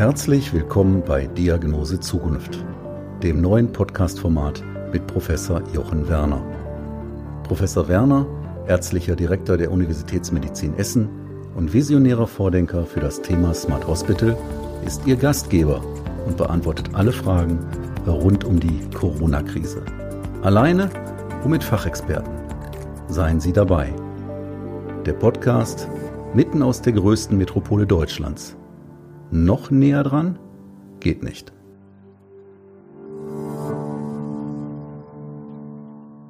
Herzlich willkommen bei Diagnose Zukunft, dem neuen Podcast-Format mit Professor Jochen Werner. Professor Werner, ärztlicher Direktor der Universitätsmedizin Essen und visionärer Vordenker für das Thema Smart Hospital, ist Ihr Gastgeber und beantwortet alle Fragen rund um die Corona-Krise. Alleine und mit Fachexperten. Seien Sie dabei. Der Podcast mitten aus der größten Metropole Deutschlands. Noch näher dran? Geht nicht.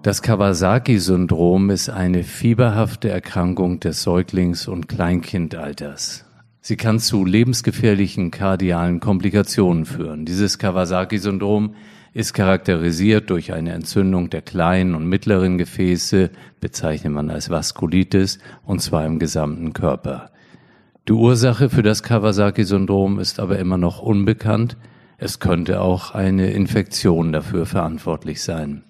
Das Kawasaki-Syndrom ist eine fieberhafte Erkrankung des Säuglings- und Kleinkindalters. Sie kann zu lebensgefährlichen kardialen Komplikationen führen. Dieses Kawasaki-Syndrom ist charakterisiert durch eine Entzündung der kleinen und mittleren Gefäße, bezeichnet man als Vaskulitis, und zwar im gesamten Körper. Die Ursache für das Kawasaki-Syndrom ist aber immer noch unbekannt. Es könnte auch eine Infektion dafür verantwortlich sein.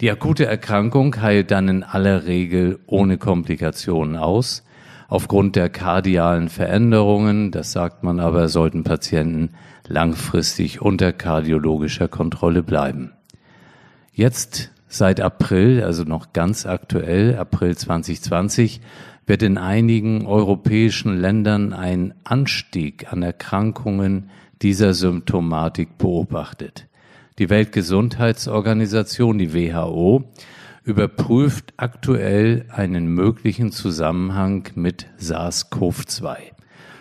Die akute Erkrankung heilt dann in aller Regel ohne Komplikationen aus. Aufgrund der kardialen Veränderungen, das sagt man aber, sollten Patienten langfristig unter kardiologischer Kontrolle bleiben. Jetzt seit April, also noch ganz aktuell, April 2020, wird in einigen europäischen Ländern ein Anstieg an Erkrankungen dieser Symptomatik beobachtet. Die Weltgesundheitsorganisation, die WHO, überprüft aktuell einen möglichen Zusammenhang mit SARS-CoV-2.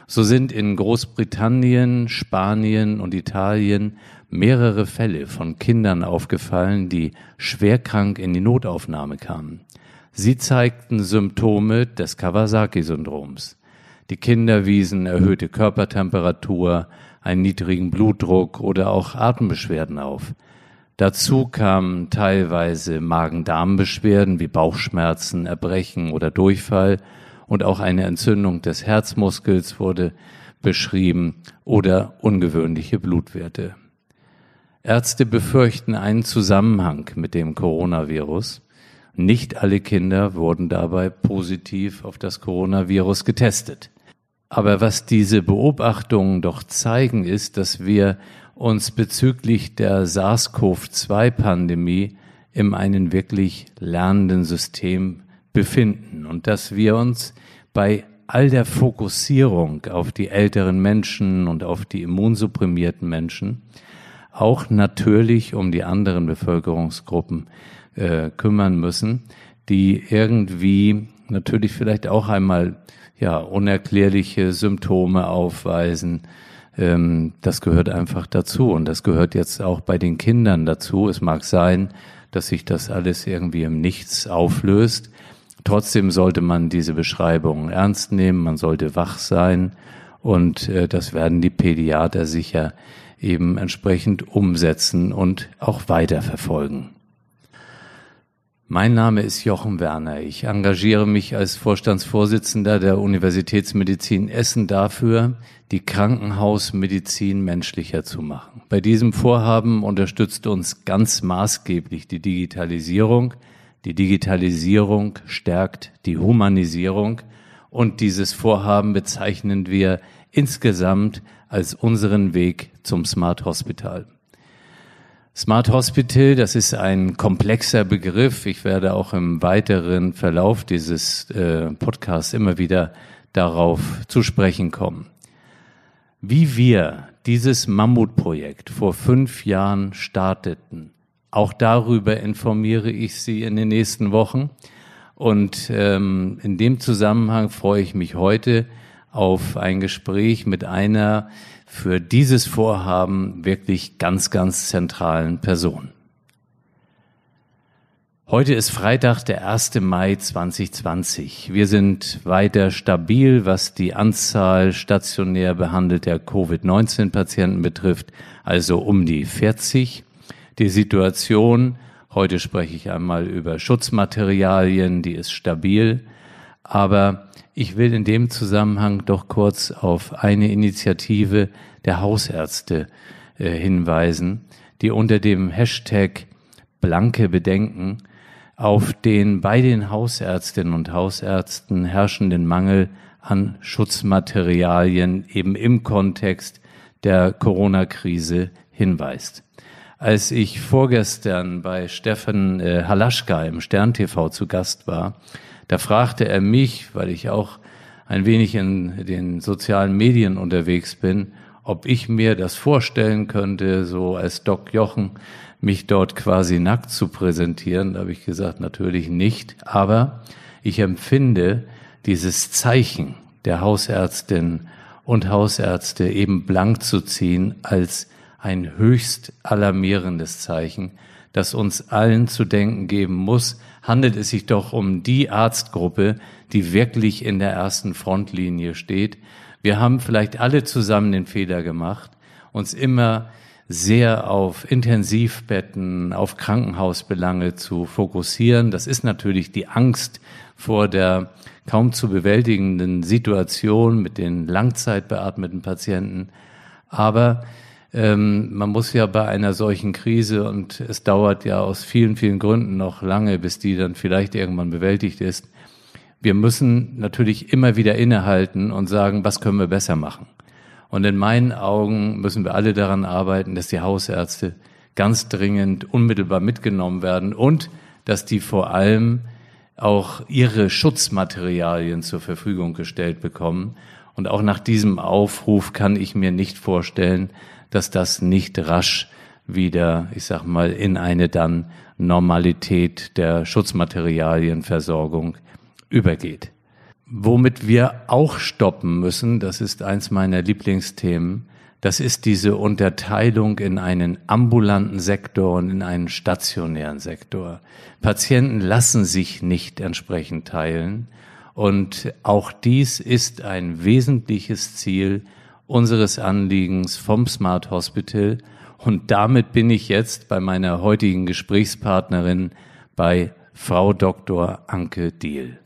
So sind in Großbritannien, Spanien und Italien mehrere Fälle von Kindern aufgefallen, die schwerkrank in die Notaufnahme kamen. Sie zeigten Symptome des Kawasaki-Syndroms. Die Kinder wiesen erhöhte Körpertemperatur, einen niedrigen Blutdruck oder auch Atembeschwerden auf. Dazu kamen teilweise Magen-Darm-Beschwerden wie Bauchschmerzen, Erbrechen oder Durchfall und auch eine Entzündung des Herzmuskels wurde beschrieben oder ungewöhnliche Blutwerte. Ärzte befürchten einen Zusammenhang mit dem Coronavirus. Nicht alle Kinder wurden dabei positiv auf das Coronavirus getestet. Aber was diese Beobachtungen doch zeigen, ist, dass wir uns bezüglich der SARS-CoV-2-Pandemie in einem wirklich lernenden System befinden und dass wir uns bei all der Fokussierung auf die älteren Menschen und auf die immunsupprimierten Menschen auch natürlich um die anderen Bevölkerungsgruppen äh, kümmern müssen, die irgendwie natürlich vielleicht auch einmal ja unerklärliche Symptome aufweisen. Ähm, das gehört einfach dazu und das gehört jetzt auch bei den Kindern dazu. Es mag sein, dass sich das alles irgendwie im Nichts auflöst, Trotzdem sollte man diese Beschreibungen ernst nehmen, man sollte wach sein und äh, das werden die Pädiater sicher eben entsprechend umsetzen und auch weiterverfolgen. Mein Name ist Jochen Werner. Ich engagiere mich als Vorstandsvorsitzender der Universitätsmedizin Essen dafür, die Krankenhausmedizin menschlicher zu machen. Bei diesem Vorhaben unterstützt uns ganz maßgeblich die Digitalisierung, die Digitalisierung stärkt die Humanisierung und dieses Vorhaben bezeichnen wir insgesamt als unseren Weg zum Smart Hospital. Smart Hospital, das ist ein komplexer Begriff. Ich werde auch im weiteren Verlauf dieses äh, Podcasts immer wieder darauf zu sprechen kommen. Wie wir dieses Mammutprojekt vor fünf Jahren starteten, auch darüber informiere ich Sie in den nächsten Wochen. Und ähm, in dem Zusammenhang freue ich mich heute auf ein Gespräch mit einer für dieses Vorhaben wirklich ganz, ganz zentralen Person. Heute ist Freitag, der 1. Mai 2020. Wir sind weiter stabil, was die Anzahl stationär behandelter Covid-19-Patienten betrifft, also um die 40 die Situation. Heute spreche ich einmal über Schutzmaterialien, die ist stabil. Aber ich will in dem Zusammenhang doch kurz auf eine Initiative der Hausärzte äh, hinweisen, die unter dem Hashtag blanke Bedenken auf den bei den Hausärztinnen und Hausärzten herrschenden Mangel an Schutzmaterialien eben im Kontext der Corona-Krise hinweist. Als ich vorgestern bei Steffen äh, Halaschka im Stern TV zu Gast war, da fragte er mich, weil ich auch ein wenig in den sozialen Medien unterwegs bin, ob ich mir das vorstellen könnte, so als Doc Jochen mich dort quasi nackt zu präsentieren. Da habe ich gesagt, natürlich nicht. Aber ich empfinde dieses Zeichen der Hausärztin und Hausärzte eben blank zu ziehen als ein höchst alarmierendes Zeichen, das uns allen zu denken geben muss, handelt es sich doch um die Arztgruppe, die wirklich in der ersten Frontlinie steht. Wir haben vielleicht alle zusammen den Fehler gemacht, uns immer sehr auf Intensivbetten, auf Krankenhausbelange zu fokussieren. Das ist natürlich die Angst vor der kaum zu bewältigenden Situation mit den langzeitbeatmeten Patienten. Aber ähm, man muss ja bei einer solchen Krise, und es dauert ja aus vielen, vielen Gründen noch lange, bis die dann vielleicht irgendwann bewältigt ist, wir müssen natürlich immer wieder innehalten und sagen, was können wir besser machen. Und in meinen Augen müssen wir alle daran arbeiten, dass die Hausärzte ganz dringend unmittelbar mitgenommen werden und dass die vor allem auch ihre Schutzmaterialien zur Verfügung gestellt bekommen. Und auch nach diesem Aufruf kann ich mir nicht vorstellen, dass das nicht rasch wieder, ich sag mal, in eine dann Normalität der Schutzmaterialienversorgung übergeht. Womit wir auch stoppen müssen, das ist eins meiner Lieblingsthemen, das ist diese Unterteilung in einen ambulanten Sektor und in einen stationären Sektor. Patienten lassen sich nicht entsprechend teilen. Und auch dies ist ein wesentliches Ziel unseres Anliegens vom Smart Hospital. Und damit bin ich jetzt bei meiner heutigen Gesprächspartnerin bei Frau Dr. Anke Diel.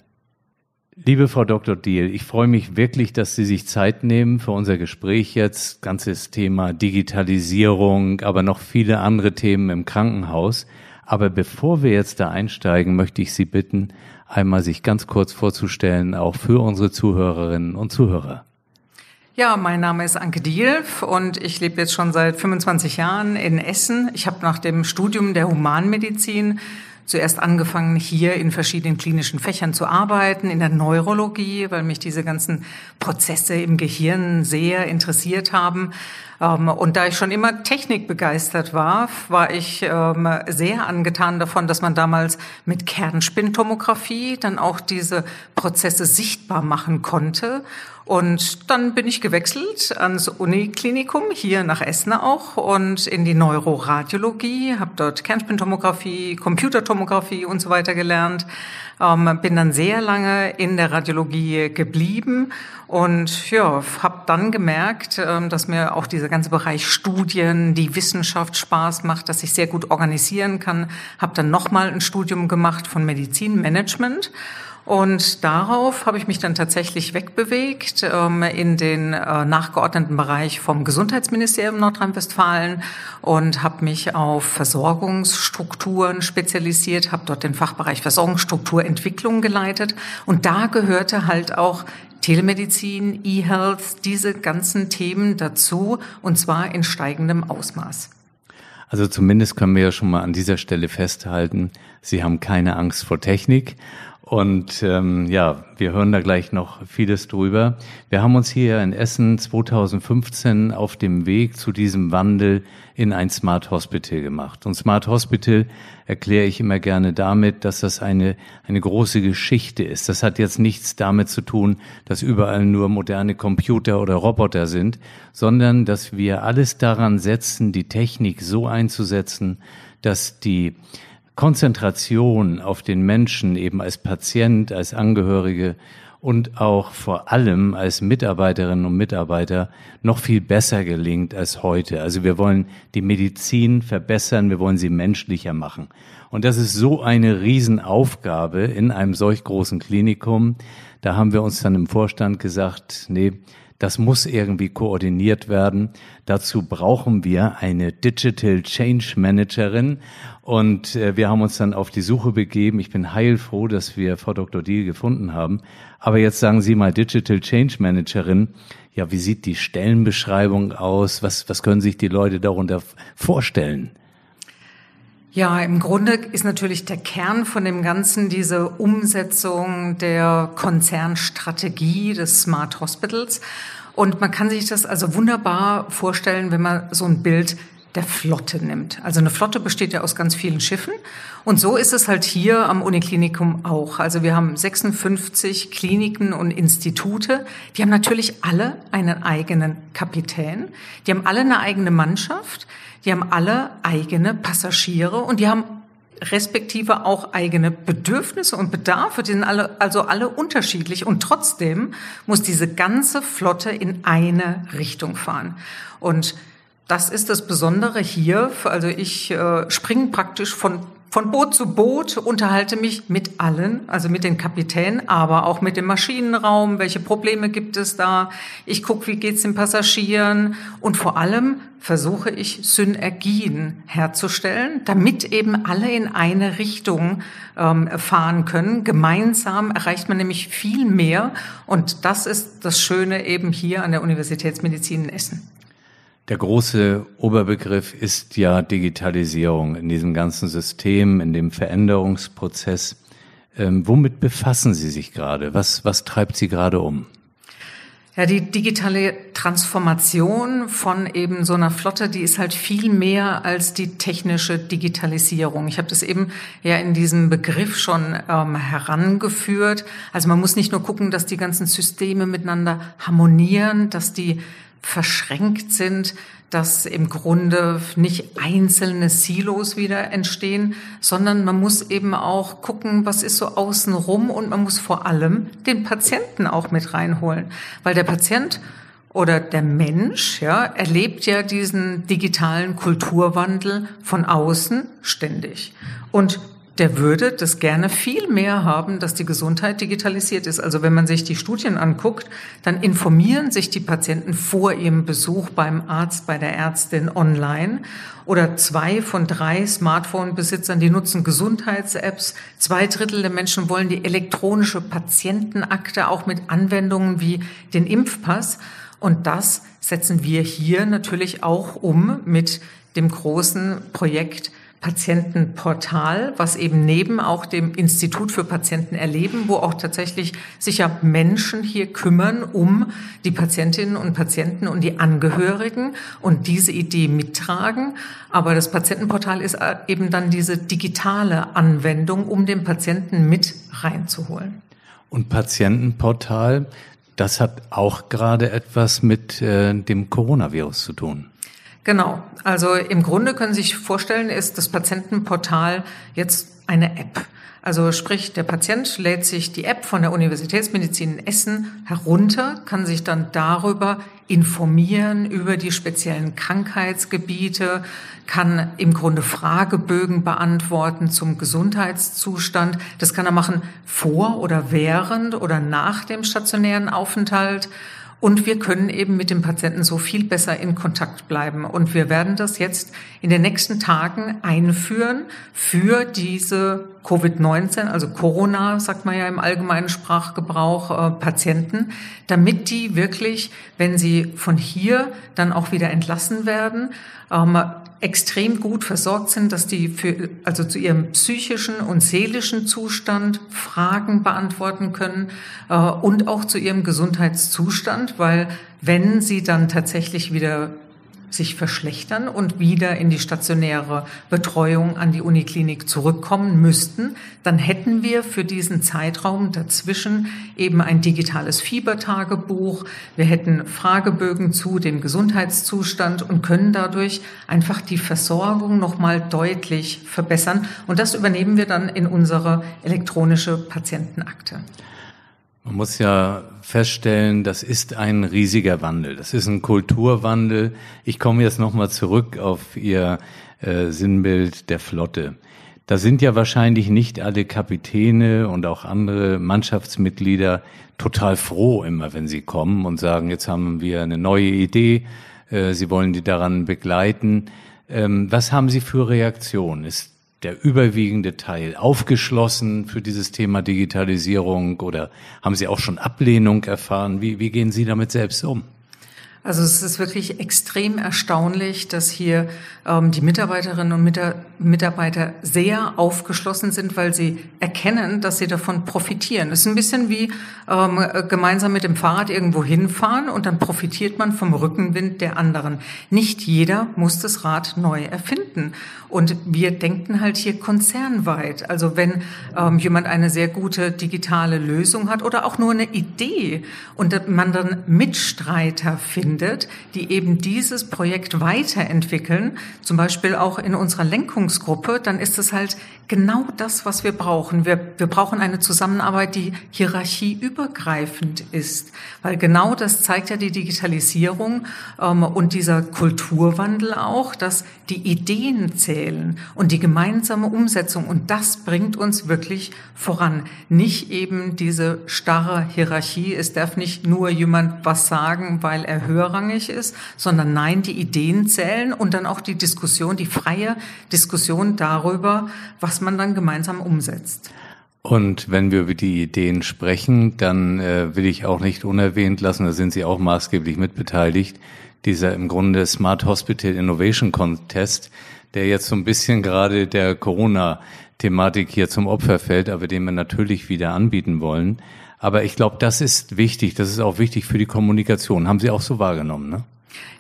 Liebe Frau Dr. Diel, ich freue mich wirklich, dass Sie sich Zeit nehmen für unser Gespräch jetzt. Ganzes Thema Digitalisierung, aber noch viele andere Themen im Krankenhaus. Aber bevor wir jetzt da einsteigen, möchte ich Sie bitten, einmal sich ganz kurz vorzustellen, auch für unsere Zuhörerinnen und Zuhörer. Ja, mein Name ist Anke Diel und ich lebe jetzt schon seit 25 Jahren in Essen. Ich habe nach dem Studium der Humanmedizin zuerst angefangen, hier in verschiedenen klinischen Fächern zu arbeiten, in der Neurologie, weil mich diese ganzen Prozesse im Gehirn sehr interessiert haben. Ähm, und da ich schon immer technikbegeistert war, war ich ähm, sehr angetan davon, dass man damals mit Kernspintomographie dann auch diese Prozesse sichtbar machen konnte. Und dann bin ich gewechselt ans Uniklinikum, hier nach Essen auch, und in die Neuroradiologie, habe dort Kernspintomographie, Computertomographie und so weiter gelernt. Ähm, bin dann sehr lange in der Radiologie geblieben und ja, habe dann gemerkt, ähm, dass mir auch dieser ganze Bereich Studien, die Wissenschaft Spaß macht, dass ich sehr gut organisieren kann. Habe dann nochmal ein Studium gemacht von Medizinmanagement und darauf habe ich mich dann tatsächlich wegbewegt ähm, in den äh, nachgeordneten Bereich vom Gesundheitsministerium Nordrhein-Westfalen und habe mich auf Versorgungsstrukturen spezialisiert, habe dort den Fachbereich Versorgungsstrukturentwicklung geleitet und da gehörte halt auch Telemedizin, E-Health, diese ganzen Themen dazu und zwar in steigendem Ausmaß. Also zumindest können wir ja schon mal an dieser Stelle festhalten, Sie haben keine Angst vor Technik und ähm, ja, wir hören da gleich noch vieles drüber. Wir haben uns hier in Essen 2015 auf dem Weg zu diesem Wandel in ein Smart Hospital gemacht. Und Smart Hospital erkläre ich immer gerne damit, dass das eine, eine große Geschichte ist. Das hat jetzt nichts damit zu tun, dass überall nur moderne Computer oder Roboter sind, sondern dass wir alles daran setzen, die Technik so einzusetzen, dass die Konzentration auf den Menschen eben als Patient, als Angehörige und auch vor allem als Mitarbeiterinnen und Mitarbeiter noch viel besser gelingt als heute. Also wir wollen die Medizin verbessern, wir wollen sie menschlicher machen. Und das ist so eine Riesenaufgabe in einem solch großen Klinikum. Da haben wir uns dann im Vorstand gesagt, nee, Das muss irgendwie koordiniert werden. Dazu brauchen wir eine Digital Change Managerin. Und äh, wir haben uns dann auf die Suche begeben. Ich bin heilfroh, dass wir Frau Dr. Diel gefunden haben. Aber jetzt sagen Sie mal Digital Change Managerin. Ja, wie sieht die Stellenbeschreibung aus? Was, was können sich die Leute darunter vorstellen? Ja, im Grunde ist natürlich der Kern von dem Ganzen diese Umsetzung der Konzernstrategie des Smart Hospitals. Und man kann sich das also wunderbar vorstellen, wenn man so ein Bild der Flotte nimmt. Also eine Flotte besteht ja aus ganz vielen Schiffen. Und so ist es halt hier am Uniklinikum auch. Also wir haben 56 Kliniken und Institute. Die haben natürlich alle einen eigenen Kapitän. Die haben alle eine eigene Mannschaft. Die haben alle eigene Passagiere und die haben respektive auch eigene Bedürfnisse und Bedarfe, die sind alle, also alle unterschiedlich und trotzdem muss diese ganze Flotte in eine Richtung fahren. Und das ist das Besondere hier. Also ich äh, springe praktisch von von Boot zu Boot, unterhalte mich mit allen, also mit den Kapitänen, aber auch mit dem Maschinenraum. Welche Probleme gibt es da? Ich gucke, wie geht's den Passagieren? Und vor allem versuche ich, Synergien herzustellen, damit eben alle in eine Richtung ähm, fahren können. Gemeinsam erreicht man nämlich viel mehr. Und das ist das Schöne eben hier an der Universitätsmedizin in Essen. Der große Oberbegriff ist ja Digitalisierung in diesem ganzen System, in dem Veränderungsprozess. Ähm, womit befassen Sie sich gerade? Was, was treibt Sie gerade um? Ja, die digitale Transformation von eben so einer Flotte, die ist halt viel mehr als die technische Digitalisierung. Ich habe das eben ja in diesem Begriff schon ähm, herangeführt. Also man muss nicht nur gucken, dass die ganzen Systeme miteinander harmonieren, dass die verschränkt sind, dass im Grunde nicht einzelne Silos wieder entstehen, sondern man muss eben auch gucken, was ist so außenrum und man muss vor allem den Patienten auch mit reinholen, weil der Patient oder der Mensch, ja, erlebt ja diesen digitalen Kulturwandel von außen ständig. Und der würde das gerne viel mehr haben, dass die Gesundheit digitalisiert ist. Also wenn man sich die Studien anguckt, dann informieren sich die Patienten vor ihrem Besuch beim Arzt, bei der Ärztin online. Oder zwei von drei Smartphone-Besitzern, die nutzen Gesundheits-Apps. Zwei Drittel der Menschen wollen die elektronische Patientenakte auch mit Anwendungen wie den Impfpass. Und das setzen wir hier natürlich auch um mit dem großen Projekt Patientenportal, was eben neben auch dem Institut für Patienten erleben, wo auch tatsächlich sich ja Menschen hier kümmern um die Patientinnen und Patienten und die Angehörigen und diese Idee mittragen. Aber das Patientenportal ist äh, eben dann diese digitale Anwendung, um den Patienten mit reinzuholen. Und Patientenportal, das hat auch gerade etwas mit äh, dem Coronavirus zu tun. Genau. Also im Grunde können Sie sich vorstellen, ist das Patientenportal jetzt eine App. Also sprich, der Patient lädt sich die App von der Universitätsmedizin in Essen herunter, kann sich dann darüber informieren über die speziellen Krankheitsgebiete, kann im Grunde Fragebögen beantworten zum Gesundheitszustand. Das kann er machen vor oder während oder nach dem stationären Aufenthalt. Und wir können eben mit dem Patienten so viel besser in Kontakt bleiben. Und wir werden das jetzt in den nächsten Tagen einführen für diese Covid-19, also Corona, sagt man ja im allgemeinen Sprachgebrauch, äh, Patienten, damit die wirklich, wenn sie von hier dann auch wieder entlassen werden, ähm, extrem gut versorgt sind, dass die für, also zu ihrem psychischen und seelischen Zustand Fragen beantworten können äh, und auch zu ihrem Gesundheitszustand, weil wenn sie dann tatsächlich wieder sich verschlechtern und wieder in die stationäre Betreuung an die Uniklinik zurückkommen müssten, dann hätten wir für diesen Zeitraum dazwischen eben ein digitales Fiebertagebuch. Wir hätten Fragebögen zu dem Gesundheitszustand und können dadurch einfach die Versorgung nochmal deutlich verbessern. Und das übernehmen wir dann in unsere elektronische Patientenakte. Man muss ja feststellen, das ist ein riesiger Wandel. Das ist ein Kulturwandel. Ich komme jetzt nochmal zurück auf Ihr äh, Sinnbild der Flotte. Da sind ja wahrscheinlich nicht alle Kapitäne und auch andere Mannschaftsmitglieder total froh immer, wenn sie kommen und sagen, jetzt haben wir eine neue Idee, äh, sie wollen die daran begleiten. Ähm, was haben Sie für Reaktionen? Ist der überwiegende Teil aufgeschlossen für dieses Thema Digitalisierung oder haben Sie auch schon Ablehnung erfahren? Wie, wie gehen Sie damit selbst um? Also es ist wirklich extrem erstaunlich, dass hier ähm, die Mitarbeiterinnen und Mitarbeiter sehr aufgeschlossen sind, weil sie erkennen, dass sie davon profitieren. Es ist ein bisschen wie ähm, gemeinsam mit dem Fahrrad irgendwo hinfahren und dann profitiert man vom Rückenwind der anderen. Nicht jeder muss das Rad neu erfinden. Und wir denken halt hier konzernweit. Also wenn ähm, jemand eine sehr gute digitale Lösung hat oder auch nur eine Idee und man dann Mitstreiter findet, findet, die eben dieses Projekt weiterentwickeln, zum Beispiel auch in unserer Lenkungsgruppe, dann ist es halt genau das, was wir brauchen. Wir, wir brauchen eine Zusammenarbeit, die hierarchieübergreifend ist, weil genau das zeigt ja die Digitalisierung ähm, und dieser Kulturwandel auch, dass die Ideen zählen und die gemeinsame Umsetzung und das bringt uns wirklich voran. Nicht eben diese starre Hierarchie, es darf nicht nur jemand was sagen, weil er hört, höherrangig ist, sondern nein, die Ideen zählen und dann auch die Diskussion, die freie Diskussion darüber, was man dann gemeinsam umsetzt. Und wenn wir über die Ideen sprechen, dann äh, will ich auch nicht unerwähnt lassen, da sind Sie auch maßgeblich mitbeteiligt, dieser im Grunde Smart Hospital Innovation Contest, der jetzt so ein bisschen gerade der Corona-Thematik hier zum Opfer fällt, aber den wir natürlich wieder anbieten wollen. Aber ich glaube, das ist wichtig. Das ist auch wichtig für die Kommunikation. Haben Sie auch so wahrgenommen, ne?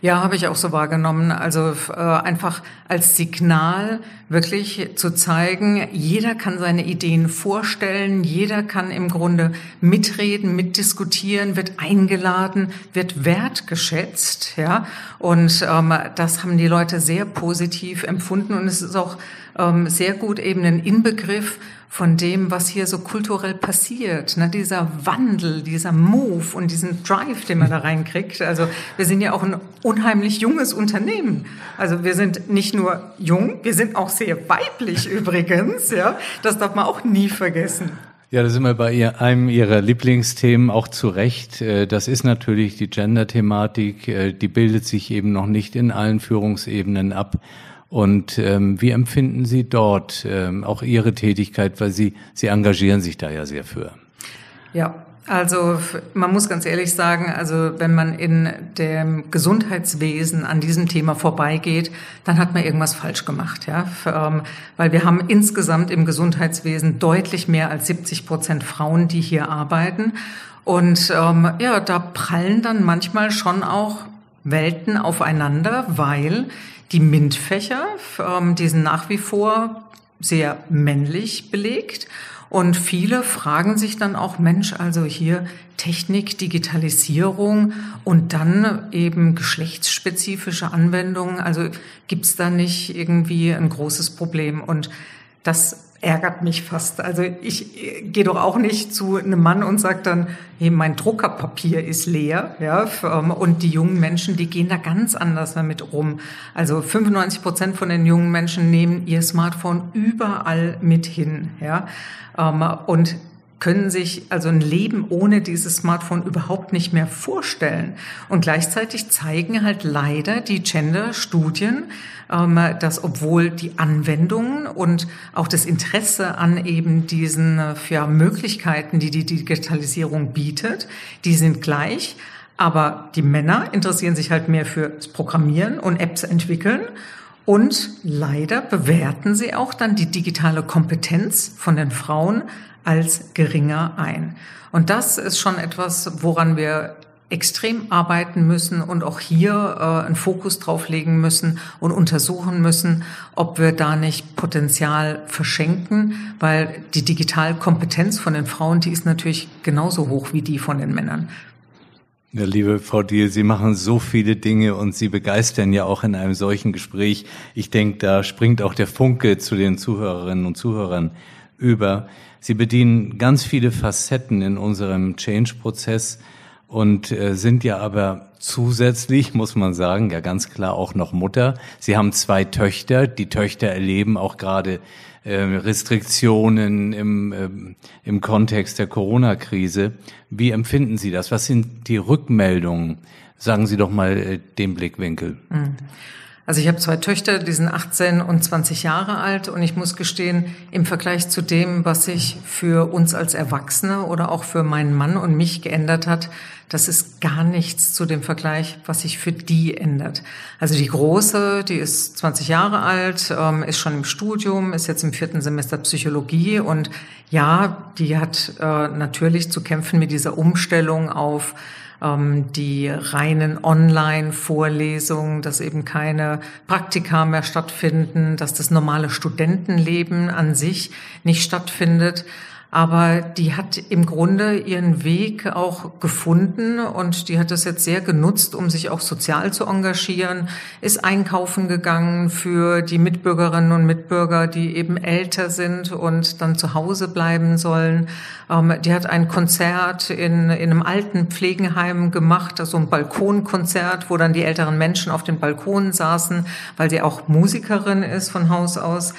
Ja, habe ich auch so wahrgenommen. Also äh, einfach als Signal wirklich zu zeigen, jeder kann seine Ideen vorstellen, jeder kann im Grunde mitreden, mitdiskutieren, wird eingeladen, wird wertgeschätzt, ja. Und ähm, das haben die Leute sehr positiv empfunden und es ist auch ähm, sehr gut eben ein Inbegriff von dem, was hier so kulturell passiert. Ne? Dieser Wandel, dieser Move und diesen Drive, den man da reinkriegt. Also wir sind ja auch ein unheimlich junges Unternehmen. Also wir sind nicht nur jung, wir sind auch sehr weiblich übrigens. Ja, Das darf man auch nie vergessen. Ja, da sind wir bei einem Ihrer Lieblingsthemen auch zu Recht. Äh, das ist natürlich die Gender-Thematik. Äh, die bildet sich eben noch nicht in allen Führungsebenen ab. Und ähm, wie empfinden Sie dort ähm, auch Ihre Tätigkeit, weil Sie, Sie engagieren sich da ja sehr für? Ja, also man muss ganz ehrlich sagen, also wenn man in dem Gesundheitswesen an diesem Thema vorbeigeht, dann hat man irgendwas falsch gemacht, ja, ähm, weil wir haben insgesamt im Gesundheitswesen deutlich mehr als 70 Prozent Frauen, die hier arbeiten. Und ähm, ja, da prallen dann manchmal schon auch Welten aufeinander, weil die MINT-Fächer, ähm, die sind nach wie vor sehr männlich belegt. Und viele fragen sich dann auch, Mensch, also hier Technik, Digitalisierung und dann eben geschlechtsspezifische Anwendungen. Also gibt's da nicht irgendwie ein großes Problem? Und das ärgert mich fast. Also ich äh, gehe doch auch nicht zu einem Mann und sage dann, hey, mein Druckerpapier ist leer. Ja, ähm, und die jungen Menschen, die gehen da ganz anders damit rum. Also 95 Prozent von den jungen Menschen nehmen ihr Smartphone überall mit hin. Ja, ähm, und können sich also ein Leben ohne dieses Smartphone überhaupt nicht mehr vorstellen. Und gleichzeitig zeigen halt leider die Gender-Studien, ähm, dass obwohl die Anwendungen und auch das Interesse an eben diesen ja, Möglichkeiten, die die Digitalisierung bietet, die sind gleich. Aber die Männer interessieren sich halt mehr fürs Programmieren und Apps entwickeln. Und leider bewerten sie auch dann die digitale Kompetenz von den Frauen als geringer ein. Und das ist schon etwas, woran wir extrem arbeiten müssen und auch hier äh, einen Fokus drauf legen müssen und untersuchen müssen, ob wir da nicht Potenzial verschenken, weil die Digitalkompetenz von den Frauen, die ist natürlich genauso hoch wie die von den Männern. Ja, liebe Frau Diel, Sie machen so viele Dinge und Sie begeistern ja auch in einem solchen Gespräch. Ich denke, da springt auch der Funke zu den Zuhörerinnen und Zuhörern über. Sie bedienen ganz viele Facetten in unserem Change-Prozess und äh, sind ja aber zusätzlich, muss man sagen, ja ganz klar auch noch Mutter. Sie haben zwei Töchter. Die Töchter erleben auch gerade äh, Restriktionen im, äh, im Kontext der Corona-Krise. Wie empfinden Sie das? Was sind die Rückmeldungen? Sagen Sie doch mal äh, den Blickwinkel. Mhm. Also ich habe zwei Töchter, die sind 18 und 20 Jahre alt und ich muss gestehen, im Vergleich zu dem, was sich für uns als Erwachsene oder auch für meinen Mann und mich geändert hat, das ist gar nichts zu dem Vergleich, was sich für die ändert. Also die Große, die ist 20 Jahre alt, ähm, ist schon im Studium, ist jetzt im vierten Semester Psychologie und ja, die hat äh, natürlich zu kämpfen mit dieser Umstellung auf die reinen Online-Vorlesungen, dass eben keine Praktika mehr stattfinden, dass das normale Studentenleben an sich nicht stattfindet. Aber die hat im Grunde ihren Weg auch gefunden und die hat das jetzt sehr genutzt, um sich auch sozial zu engagieren, ist einkaufen gegangen für die Mitbürgerinnen und Mitbürger, die eben älter sind und dann zu Hause bleiben sollen. Ähm, die hat ein Konzert in, in einem alten Pflegenheim gemacht, also ein Balkonkonzert, wo dann die älteren Menschen auf den Balkonen saßen, weil sie auch Musikerin ist von Haus aus.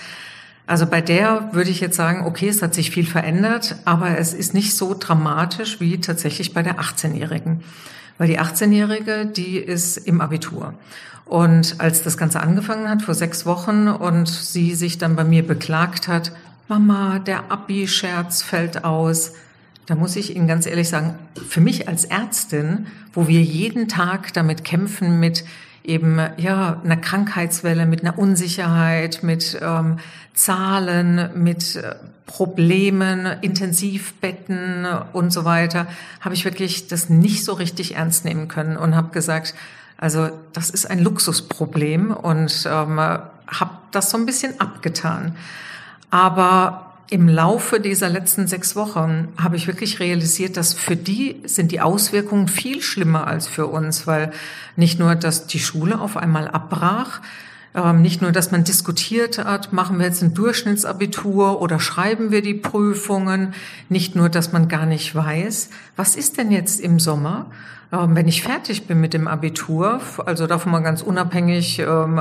Also bei der würde ich jetzt sagen, okay, es hat sich viel verändert, aber es ist nicht so dramatisch wie tatsächlich bei der 18-Jährigen. Weil die 18-Jährige, die ist im Abitur. Und als das Ganze angefangen hat, vor sechs Wochen, und sie sich dann bei mir beklagt hat, Mama, der Abi-Scherz fällt aus, da muss ich Ihnen ganz ehrlich sagen, für mich als Ärztin, wo wir jeden Tag damit kämpfen mit eben ja einer Krankheitswelle, mit einer Unsicherheit, mit ähm, Zahlen, mit äh, Problemen, Intensivbetten und so weiter, habe ich wirklich das nicht so richtig ernst nehmen können und habe gesagt, also das ist ein Luxusproblem und ähm, habe das so ein bisschen abgetan. Aber im Laufe dieser letzten sechs Wochen habe ich wirklich realisiert, dass für die sind die Auswirkungen viel schlimmer als für uns, weil nicht nur, dass die Schule auf einmal abbrach, ähm, nicht nur, dass man diskutiert hat, machen wir jetzt ein Durchschnittsabitur oder schreiben wir die Prüfungen, nicht nur, dass man gar nicht weiß, was ist denn jetzt im Sommer, wenn ich fertig bin mit dem Abitur, also davon mal ganz unabhängig, ähm,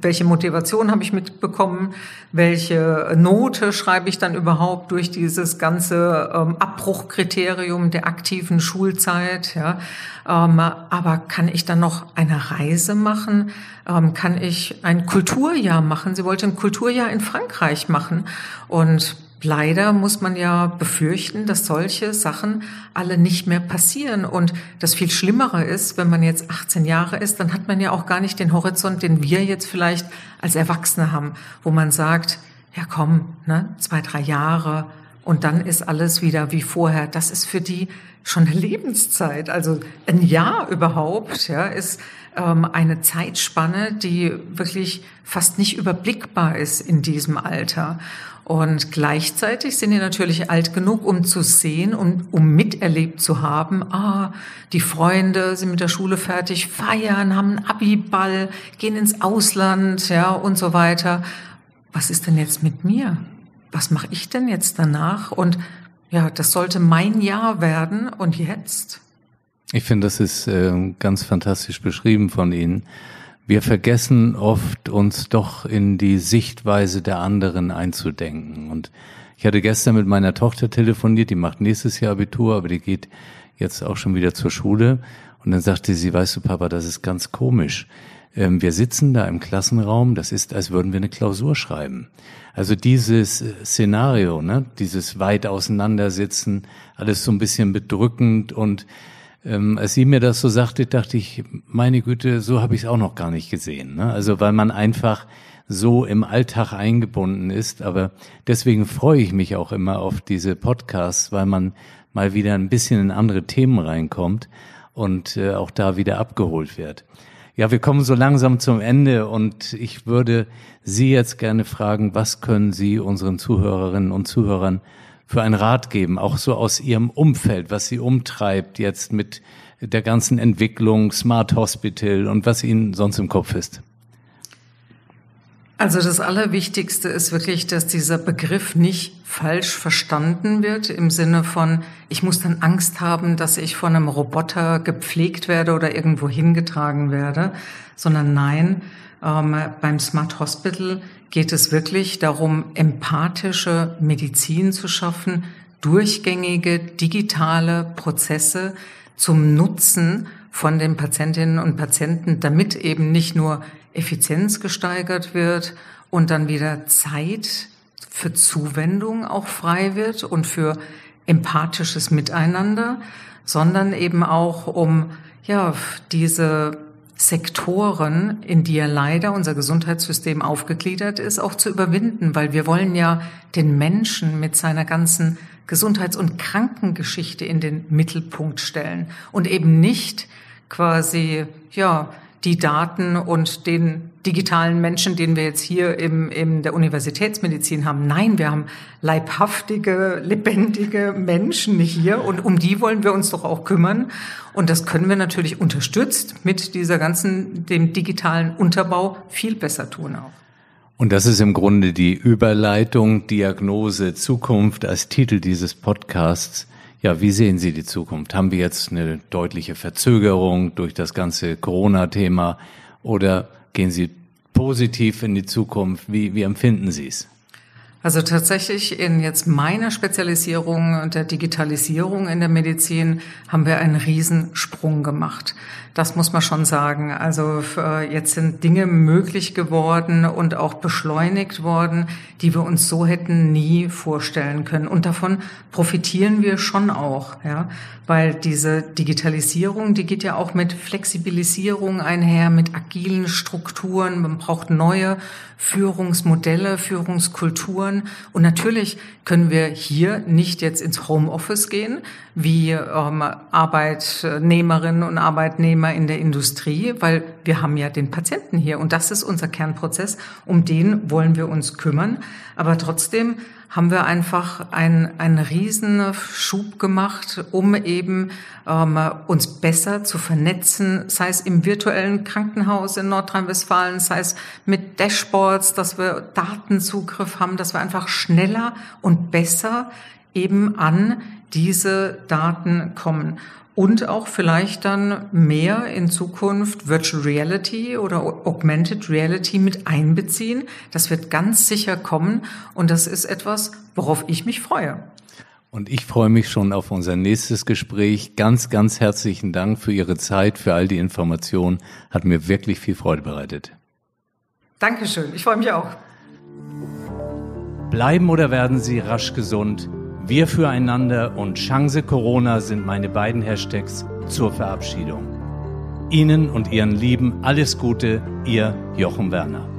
welche Motivation habe ich mitbekommen, welche Note schreibe ich dann überhaupt durch dieses ganze Abbruchkriterium der aktiven Schulzeit, ja, aber kann ich dann noch eine Reise machen? Kann ich ein Kulturjahr machen. Sie wollte ein Kulturjahr in Frankreich machen. Und leider muss man ja befürchten, dass solche Sachen alle nicht mehr passieren. Und das viel Schlimmere ist, wenn man jetzt 18 Jahre ist, dann hat man ja auch gar nicht den Horizont, den wir jetzt vielleicht als Erwachsene haben, wo man sagt, ja komm, ne, zwei, drei Jahre und dann ist alles wieder wie vorher. Das ist für die schon eine Lebenszeit. Also ein Jahr überhaupt, ja, ist ähm, eine Zeitspanne, die wirklich fast nicht überblickbar ist in diesem Alter. Und gleichzeitig sind die natürlich alt genug, um zu sehen und um miterlebt zu haben, ah, die Freunde sind mit der Schule fertig, feiern, haben einen Abiball, gehen ins Ausland, ja, und so weiter. Was ist denn jetzt mit mir? Was mache ich denn jetzt danach? Und ja, das sollte mein Jahr werden. Und jetzt? Ich finde, das ist äh, ganz fantastisch beschrieben von Ihnen. Wir vergessen oft, uns doch in die Sichtweise der anderen einzudenken. Und ich hatte gestern mit meiner Tochter telefoniert, die macht nächstes Jahr Abitur, aber die geht jetzt auch schon wieder zur Schule. Und dann sagte sie, weißt du, Papa, das ist ganz komisch. Ähm, wir sitzen da im Klassenraum, das ist, als würden wir eine Klausur schreiben. Also dieses Szenario, ne, dieses weit auseinandersitzen, alles so ein bisschen bedrückend und ähm, als sie mir das so sagte, dachte ich, meine Güte, so habe ich es auch noch gar nicht gesehen. Ne? Also weil man einfach so im Alltag eingebunden ist. Aber deswegen freue ich mich auch immer auf diese Podcasts, weil man mal wieder ein bisschen in andere Themen reinkommt und äh, auch da wieder abgeholt wird. Ja, wir kommen so langsam zum Ende und ich würde Sie jetzt gerne fragen, was können Sie unseren Zuhörerinnen und Zuhörern für einen Rat geben, auch so aus Ihrem Umfeld, was Sie umtreibt jetzt mit der ganzen Entwicklung, Smart Hospital und was Ihnen sonst im Kopf ist? Also das Allerwichtigste ist wirklich, dass dieser Begriff nicht falsch verstanden wird im Sinne von, ich muss dann Angst haben, dass ich von einem Roboter gepflegt werde oder irgendwo hingetragen werde, sondern nein, ähm, beim Smart Hospital geht es wirklich darum, empathische Medizin zu schaffen, durchgängige digitale Prozesse zum Nutzen von den Patientinnen und Patienten, damit eben nicht nur Effizienz gesteigert wird und dann wieder Zeit für Zuwendung auch frei wird und für empathisches Miteinander, sondern eben auch um ja diese Sektoren, in die ja leider unser Gesundheitssystem aufgegliedert ist, auch zu überwinden, weil wir wollen ja den Menschen mit seiner ganzen Gesundheits- und Krankengeschichte in den Mittelpunkt stellen und eben nicht quasi, ja, die Daten und den digitalen Menschen, den wir jetzt hier im, in der Universitätsmedizin haben. Nein, wir haben leibhaftige, lebendige Menschen hier und um die wollen wir uns doch auch kümmern. Und das können wir natürlich unterstützt mit dieser ganzen, dem digitalen Unterbau viel besser tun auch. Und das ist im Grunde die Überleitung Diagnose Zukunft als Titel dieses Podcasts. Ja, wie sehen Sie die Zukunft? Haben wir jetzt eine deutliche Verzögerung durch das ganze Corona-Thema oder gehen Sie positiv in die Zukunft? Wie, wie empfinden Sie es? Also tatsächlich in jetzt meiner Spezialisierung und der Digitalisierung in der Medizin haben wir einen Riesensprung gemacht. Das muss man schon sagen. Also jetzt sind Dinge möglich geworden und auch beschleunigt worden, die wir uns so hätten nie vorstellen können. Und davon profitieren wir schon auch, ja, weil diese Digitalisierung, die geht ja auch mit Flexibilisierung einher, mit agilen Strukturen. Man braucht neue Führungsmodelle, Führungskulturen. Und natürlich können wir hier nicht jetzt ins Homeoffice gehen, wie ähm, Arbeitnehmerinnen und Arbeitnehmer in der Industrie, weil wir haben ja den Patienten hier und das ist unser Kernprozess, um den wollen wir uns kümmern. Aber trotzdem haben wir einfach einen, einen riesen Schub gemacht, um eben ähm, uns besser zu vernetzen, sei es im virtuellen Krankenhaus in Nordrhein-Westfalen, sei es mit Dashboards, dass wir Datenzugriff haben, dass wir einfach schneller und besser eben an diese Daten kommen. Und auch vielleicht dann mehr in Zukunft Virtual Reality oder Augmented Reality mit einbeziehen. Das wird ganz sicher kommen und das ist etwas, worauf ich mich freue. Und ich freue mich schon auf unser nächstes Gespräch. Ganz, ganz herzlichen Dank für Ihre Zeit, für all die Informationen. Hat mir wirklich viel Freude bereitet. Dankeschön. Ich freue mich auch. Bleiben oder werden Sie rasch gesund? Wir füreinander und Chance Corona sind meine beiden Hashtags zur Verabschiedung. Ihnen und Ihren Lieben alles Gute, Ihr Jochen Werner.